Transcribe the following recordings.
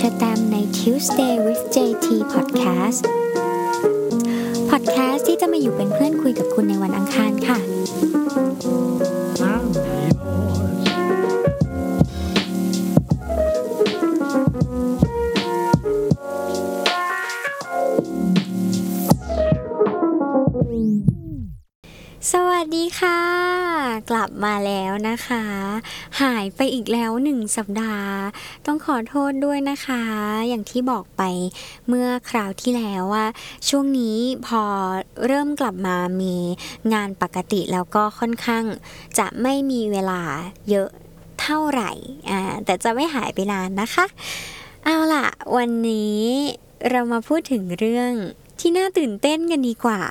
ชอแตมใน Tuesday with JT Podcast Podcast ที่จะมาอยู่เป็นเพื่อนคุยกับคุณในวันอังคารค่ะ สวัสดีค่ะ กลับมาแล้วนะคะ หายไปอีกแล้วหนึ่งสัปดาห์ ต้องขอโทษด้วยนะคะ อย่างที่บอกไปเมื่อคราวที่แล้วว่า ช่วงนี้พอเริ่มกลับมามีงานปกติแล้วก็ค่อนข้าง จะไม่มีเวลาเยอะเท่าไหร่อ่าแต่จะไม่หายไปนานนะคะ เอาล่ะ วันนี้เรามาพูดถึงเรื่อง ที่น่าตื่นเต้นกันดีกว่า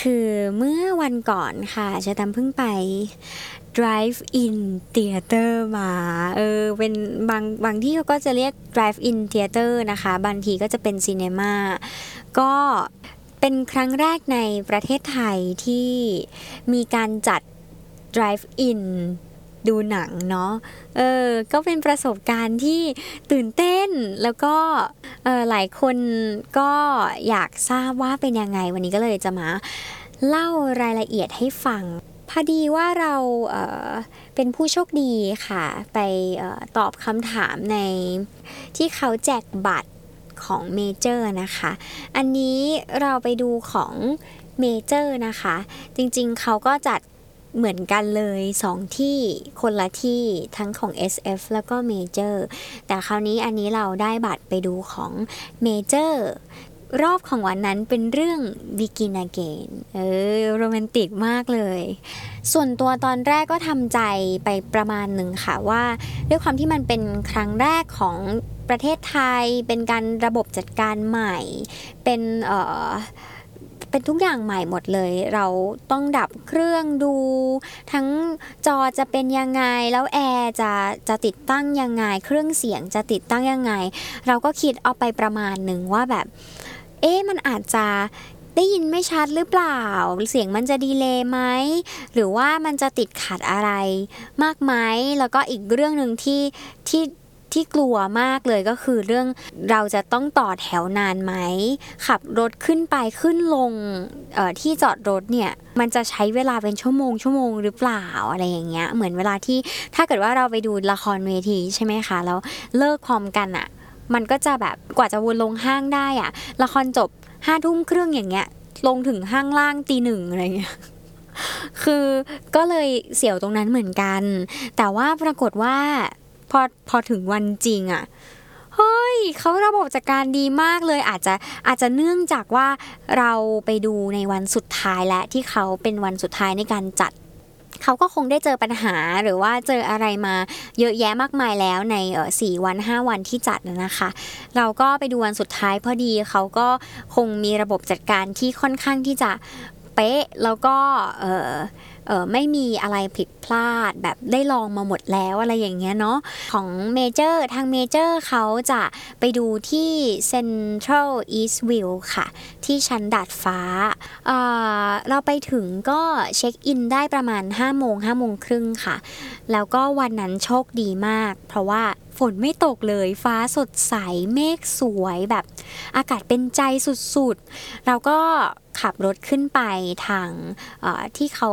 คือเมื่อวันก่อนค่ะจะตามเพิ่งไป drive in theater มาเออเป็นบางบางที่เขาก็จะเรียก drive in theater นะคะ บางทีก็จะเป็นซีเนมาก็เป็นครั้งแรกในประเทศไทยที่มีการจัด drive in ดูหนังเนาะ เออ ก็เป็นประสบการณ์ที่ตื่นเต้น แล้วก็ เออหลายคนก็อยากทราบว่าเป็นยังไง วันนี้ก็เลยจะมาเล่ารายละเอียดให้ฟัง พอดีว่าเราเเป็นผู้โชคดีค่ะ ไปออตอบคำถามในที่เขาแจกบัตรของเมเจอร์นะคะ อันนี้เราไปดูของเมเจอร์นะคะ จริงๆ เขาก็จัด เหมือนกันเลยสองที่คนละที่ทั้งของ SF แล้วก็ Major แต่คราวนี้อันนี้เราได้บัตรไปดูของ Major รอบของวันนั้นเป็นเรื่อง Begin Again เออโรแมนติกมากเลย ส่วนตัวตอนแรกก็ทำใจไปประมาณหนึ่งค่ะว่า ด้วยความที่มันเป็นครั้งแรกของประเทศไทยเป็นการระบบจัดการใหม่ เป็นเอ่อ เป็นทุกอย่างใหม่หมดเลย เราต้องดับเครื่องดู ทั้งจอจะเป็นยังไง แล้วแอร์จะจะติดตั้งยังไง เครื่องเสียงจะติดตั้งยังไง เราก็คิดเอาไปประมาณหนึ่งว่าแบบ เอ๊ะมันอาจจะได้ยินไม่ชัดหรือเปล่า เสียงมันจะดีเลย์ไหม หรือว่ามันจะติดขัดอะไรมากไหม แล้วก็อีกเรื่องหนึ่งที่ที่ ที่กลัวมากเลยก็คือเรื่องเราจะต้องต่อแถวนานไหม ขับรถขึ้นไปขึ้นลงที่จอดรถเนี่ยมันจะใช้เวลาเป็นชั่วโมงชั่วโมงหรือเปล่าอะไรอย่างเงี้ยเหมือนเวลาที่ถ้าเกิดว่าเราไปดูละครเวทีใช่ไหมคะแล้วเลิกพร้อมกันอะมันก็จะแบบกว่าจะวนลงห้างได้อะละครจบห้าทุ่มครึ่งอย่างเงี้ย ลงถึงห้างล่างตีหนึ่งอะไรเงี้ยคือก็เลยเสียวตรงนั้นเหมือนกัน แต่ว่าปรากฏว่า พอพอถึงวันจริงอะ่ะเฮ้ยเขาระบบจัดการดีมากเลยอาจจะอาจจะเนื่องจากว่าเราไปดูในวันสุดท้ายและที่เขาเป็นวันสุดท้ายในการจัดเขาก็คงได้เจอปัญหาหรือว่าเจออะไรมาเยอะแยะมากมายแล้วในเออสี่วัน 5 วันที่จัดนะคะ เราก็ไปดูวันสุดท้ายพอดีเขาก็คงมีระบบจัดการที่ค่อนข้างที่จะเป๊ะแล้วก็เออไม่มีอะไรผิดพลาดแบบได้ลองมาหมดแล้วอะไรอย่างเงี้ยเนาะของเมเจอร์ทางเมเจอร์เขาจะไปดูที่ Central East View ค่ะ ที่ชั้นดาดฟ้าเเราไปถึงก็เช็คอินได้ประมาณ 5 โมง5โมงครึ่งค่ะ แล้วก็วันนั้นโชคดีมาก เพราะว่าฝนไม่ตกเลยฟ้าสดใสเมฆสวยแบบอากาศเป็นใจสุดๆ เราก็ขับรถขึ้นไปทางที่เขา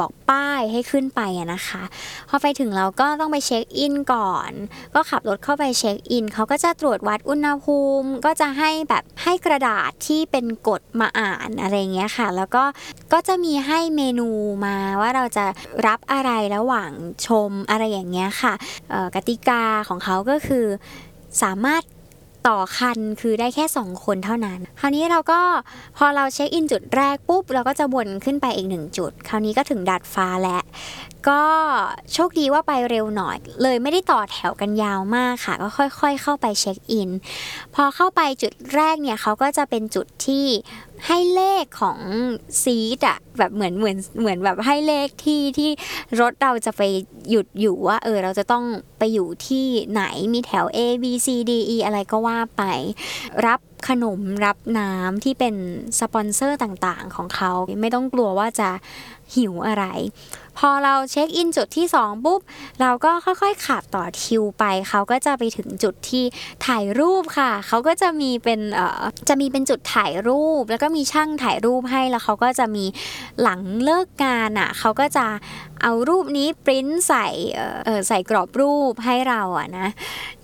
บอกป้ายให้ขึ้นไปนะคะ พอไปถึงเราก็ต้องไปเช็คอินก่อน ก็ขับรถเข้าไปเช็คอินเขาก็จะตรวจวัดอุณหภูมิ ก็จะให้แบบให้กระดาษที่เป็นกฎมาอ่านอะไรเงี้ยค่ะ แล้วก็ก็จะมีให้เมนูมาว่าเราจะรับอะไรระหว่างชมอะไรอย่างเงี้ยค่ะกติกาของเขาก็คือสามารถ ต่อคันคือได้แค่ 2 คนเท่านั้น คราวนี้เราก็พอเราเช็คอินจุดแรกปุ๊บ เราก็จะวนขึ้นไปอีกหนึ่งจุด คราวนี้ก็ถึงดาดฟ้าแล้วก็โชคดีว่าไปเร็วหน่อย เลยไม่ได้ต่อแถวกันยาวมากค่ะ ก็ค่อยๆ เข้าไปเช็คอิน พอเข้าไปจุดแรกเนี่ยเขาก็จะเป็นจุดที่ ให้เลขของซีดอะแบบเหมือนเหมือนเหมือนแบบให้เลขที่ที่รถเราจะไปหยุดอยู่ว่า เออเราจะต้องไปอยู่ที่ไหนมีแถว A B C D E อะไรก็ว่าไป รับขนมรับน้ำที่เป็นสปอนเซอร์ต่างๆของเขา ไม่ต้องกลัวว่าจะหิวอะไร พอเราเช็คอินจุดที่ 2 ปุ๊บ เราก็ค่อยๆขับต่อคิวไป เขาก็จะไปถึงจุดที่ถ่ายรูปค่ะ เขาก็จะมีเป็นเอ่อจะมีเป็นจุดถ่ายรูป แล้วก็มีช่างถ่ายรูปให้แล้วเขาก็จะมีหลังเลิกงานอะเขาก็จะเอารูปนี้ปริ้นใส่เอ่อใส่กรอบรูปให้เราอะนะ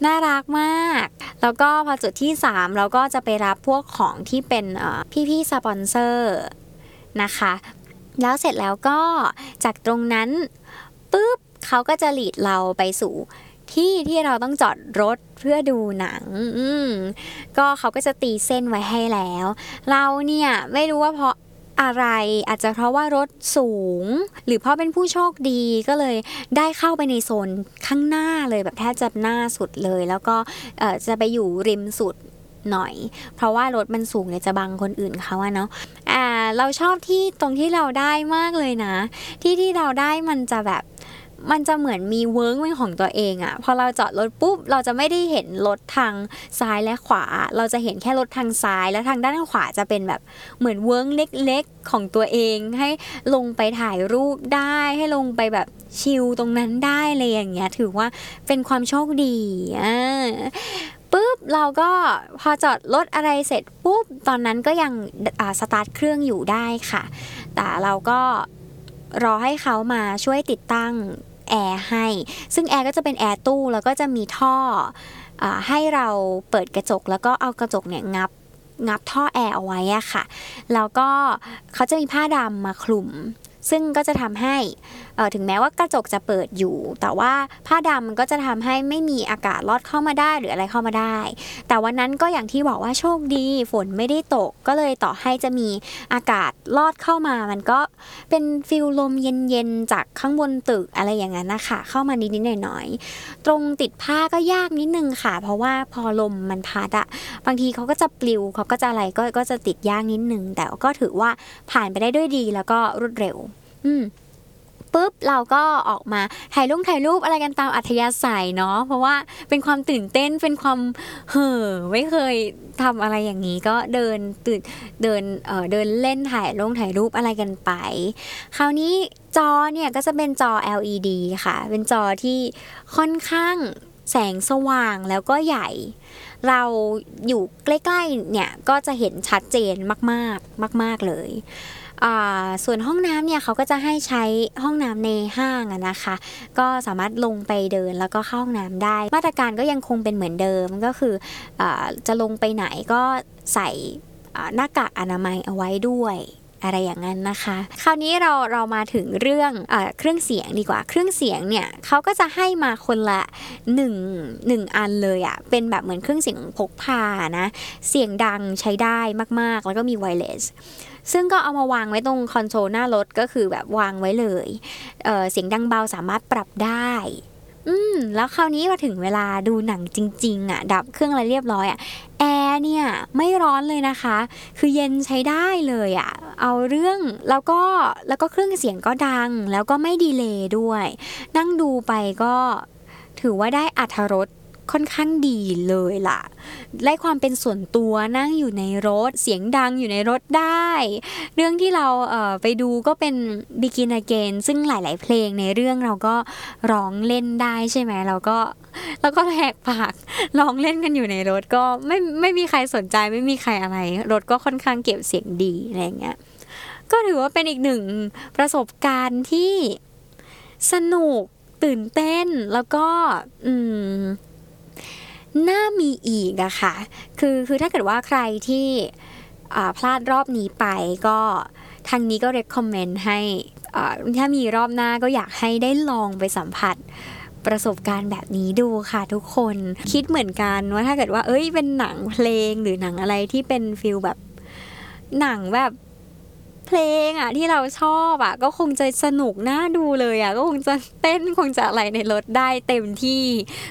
น่ารักมาก แล้วก็พอจุดที่ 3 เราก็จะไปรับพวกของที่เป็นพี่ๆสปอนเซอร์นะคะ แล้วเสร็จแล้วก็จากตรงนั้นปุ๊บเขาก็จะหลีดเราไปสู่ที่ที่เราต้องจอดรถเพื่อดูหนังอืมก็เขาก็จะตีเส้นไว้ให้แล้ว เราเนี่ยไม่รู้ว่าเพราะอะไรอาจจะเพราะว่ารถสูง หรือเพราะเป็นผู้โชคดีก็เลยได้เข้าไปในโซนข้างหน้าเลยแบบแทบจะหน้าสุดเลย แล้วก็จะไปอยู่ริมสุด หน่อย เพราะว่ารถมันสูงเนี่ยจะบังคนอื่นเขาอะเนาะอ่าเราชอบที่ตรงที่เราได้มากเลยนะ ที่ที่เราได้มันจะแบบมันจะเหมือนมีเวิ้งเป็นของตัวเองอะพอเราจอดรถปุ๊บ เราจะไม่ได้เห็นรถทางซ้ายและขวา เราจะเห็นแค่รถทางซ้าย แล้วทางด้านขวาจะเป็นแบบเหมือนเวิ้งเล็กๆของตัวเอง ให้ลงไปถ่ายรูปได้ ให้ลงไปแบบชิลตรงนั้นได้เลยอย่างเงี้ย ถือว่าเป็นความโชคดีอ่า ปุ๊บเราก็พอจอดรถอะไรเสร็จปุ๊บตอนนั้นก็ยังสตาร์ทเครื่องอยู่ได้ค่ะ แต่เราก็รอให้เขามาช่วยติดตั้งแอร์ให้ ซึ่งแอร์ก็จะเป็นแอร์ตู้แล้วก็จะมีท่ออให้เราเปิดกระจกแล้วก็เอากระจกเนี่ยงับงับท่อแอร์เอาไว้อะค่ะ แล้วก็เขาจะมีผ้าดำมาคลุม ซึ่งก็จะทำให้ ถึงแม้ว่ากระจกจะเปิดอยู่ แต่ว่าผ้าดำมันก็จะทำให้ไม่มีอากาศลอดเข้ามาได้หรืออะไรเข้ามาได้ แต่วันนั้นก็อย่างที่บอกว่าโชคดี ฝนไม่ได้ตกก็เลยต่อให้จะมีอากาศลอดเข้ามา มันก็เป็นฟิลลมเย็นๆจากข้างบนตึกอะไรอย่างนั้นนะคะเข้ามานิดๆหน่อยๆตรงติดผ้าก็ยากนิดนึงค่ะ เพราะว่าพอลมมันพัดอะบางทีเขาก็จะปลิวเขาก็จะอะไรก็ก็จะติดยากนิดนึงแต่ก็ถือว่าผ่านไปได้ด้วยดีแล้วก็รวดเร็ว อืม ปุ๊บเราก็ออกมาถ่ายรูปถ่ายรูปอะไรกันตามอัธยาศัยเนาะเพราะว่าเป็นความตื่นเต้นเป็นความเห่อไม่เคยทำอะไรอย่างนี้ก็เดินตื่นเดินเอ่อเดินเล่นถ่ายลงถ่ายรูปอะไรกันไป คราวนี้จอเนี่ยก็จะเป็นจอ LED ค่ะ เป็นจอที่ค่อนข้างแสงสว่างแล้วก็ใหญ่ เราอยู่ใกล้ๆเนี่ยก็จะเห็นชัดเจนมากๆ มาก ๆเลย ส่วนห้องน้ำเนี่ยเขาก็จะให้ใช้ห้องน้ำในห้างนะคะ ก็สามารถลงไปเดินแล้วก็เข้าห้องน้ำได้ มาตรการก็ยังคงเป็นเหมือนเดิมก็คืออจะลงไปไหนก็ใส่หน้ากากอนามัยเอาไว้ด้วย อะไรอย่างนั้นนะคะ คราวนี้เราเรามาถึงเรื่องอเครื่องเสียงดีกว่า เครื่องเสียงเนี่ยเขาก็จะให้มาคนละหนึ่งหนึ่งอันเลยอะเป็นแบบเหมือนเครื่องเสียงพกพานะ เสียงดังใช้ได้มากๆ แล้วก็มีไวเลสซึ่งก็เอามาวางไว้ตรงคอนโซลหน้ารถก็คือแบบวางไว้เลยเเสียงดังเบาสามารถปรับได้ อืม แล้วคราวนี้มาถึงเวลาดูหนังจริง ๆ อะ ดับเครื่องอะไรเรียบร้อยอะ แอร์เนี่ย ไม่ร้อนเลยนะคะ คือเย็นใช้ได้เลยอะ เอาเรื่องแล้วก็แล้วก็เครื่องเสียงก็ดัง แล้วก็ไม่ดีเลย์ด้วย นั่งดูไปก็ถือว่าได้อัธรส ค่อนข้างดีเลยล่ะ ได้ความเป็นส่วนตัวนั่งอยู่ในรถ เสียงดังอยู่ในรถได้ เรื่องที่เราเไปดูก็เป็น Begin Again ซึ่งหลาย ๆ เพลงในเรื่องเราก็ร้องเล่นได้ใช่ไหมเราก็เราก็แหกปากร้องเล่นกันอยู่ในรถก็ไม่ไม่มีใครสนใจไม่มีใครอะไร รถก็ค่อนข้างเก็บเสียงดีอะไรเงี้ยก็ถือว่าเป็นอีกหนึ่งประสบการณ์ที่สนุกตื่นเต้นแล้วก็อืม น่ามีอีกอะค่ะ คือคือถ้าเกิดว่าใครที่พลาดรอบนี้ไปก็ทางนี้ก็ recommend ให้ถ้ามีรอบหน้าก็อยากให้ได้ลองไปสัมผัสประสบการณ์แบบนี้ดูค่ะทุกคนคิดเหมือนกันว่าถ้าเกิดว่า เอ้ยเป็นหนังเพลงหรือหนังอะไรที่เป็นฟิลแบบหนังแบบ เพลงอะที่เราชอบอะก็คงจะสนุกน่าดูเลยอะก็คงจะเต้นคงจะอะไรในรถได้เต็มที่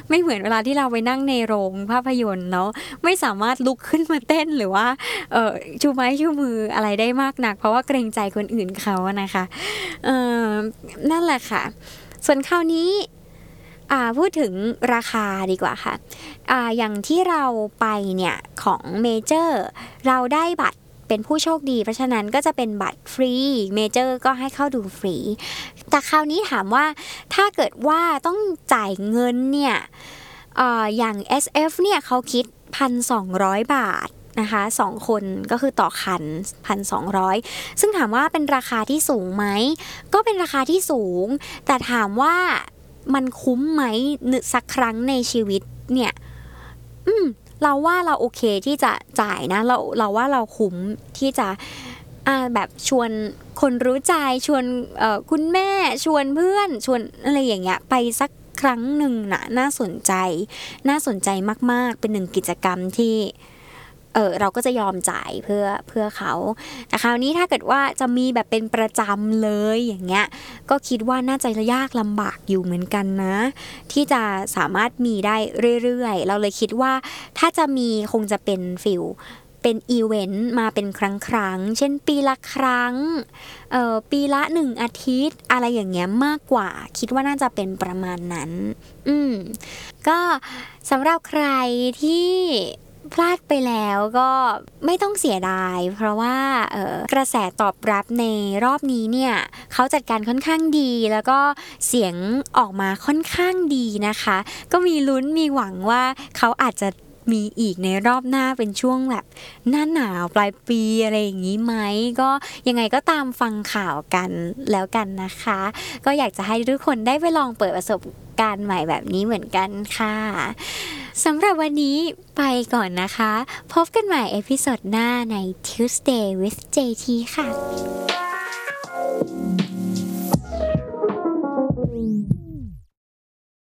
ไม่เหมือนเวลาที่เราไปนั่งในโรงภาพยนตร์เนาะไม่สามารถลุกขึ้นมาเต้นหรือว่าเออชูไม้ชูมืออะไรได้มากนัก เพราะว่าเกรงใจคนอื่นเขาอะนะคะเออนั่นแหละค่ะ ส่วนคราวนี้อ่าพูดถึงราคาดีกว่าค่ะอ่าอย่างที่เราไปเนี่ยของเมเจอร์เราได้บัตร เป็นผู้โชคดี เพราะฉะนั้นก็จะเป็นบัตรฟรีเมเจอร์ก็ให้เข้าดูฟรี แต่คราวนี้ถามว่าถ้าเกิดว่าต้องจ่ายเงินเนี่ยอ่าอย่าง SF เนี่ยเขาคิด 1,200 บาทนะคะสองคนก็คือต่อคัน 1,200 ซึ่งถามว่าเป็นราคาที่สูงไหม ก็เป็นราคาที่สูง แต่ถามว่ามันคุ้มไหมสักครั้งในชีวิตเนี่ย อืม เราว่าเราโอเคที่จะจ่ายนะ เราเราว่าเราคุ้มที่จะอ่าแบบชวนคนรู้ใจชวนคุณแม่ชวนเพื่อนชวนอะไรอย่างเงี้ยไปสักครั้งหนึ่งนะน่าสนใจ น่าสนใจมาก ๆ เป็นหนึ่งกิจกรรมที่ เออเราก็จะยอมจ่ายเพื่อเพื่อเขาแต่คราวนี้ถ้าเกิดว่าจะมีแบบเป็นประจำเลยอย่างเงี้ยก็คิดว่าน่าจะยากลำบากอยู่เหมือนกันนะ ที่จะสามารถมีได้เรื่อยๆ เราเลยคิดว่าถ้าจะมีคงจะเป็นฟิลเป็นอีเวนต์มาเป็นครั้งครั้ง เช่นปีละครั้ง เอ่อ ปีละหนึ่งอาทิตย์ อะไรอย่างเงี้ยมากกว่า คิดว่าน่าจะเป็นประมาณนั้น อืม ก็สำหรับใครที่ พลาดไปแล้วก็ไม่ต้องเสียดาย เพราะว่ากระแสตอบรับในรอบนี้เนี่ยเขาจัดการค่อนข้างดีแล้วก็เสียงออกมาค่อนข้างดีนะคะ ก็มีลุ้นมีหวังว่าเขาอาจจะมีอีกในรอบหน้าเป็นช่วงแบบหน้าหนาวปลายปีอะไรอย่างนี้ไหมก็ยังไงก็ตามฟังข่าวกันแล้วกันนะคะ ก็อยากจะให้ทุกคนได้ไปลองเปิดประสบการณ์ใหม่แบบนี้เหมือนกันค่ะ สำหรับวันนี้ไปก่อนนะคะ พบกันใหม่เอพิโซดหน้าใน Tuesday with JT ค่ะ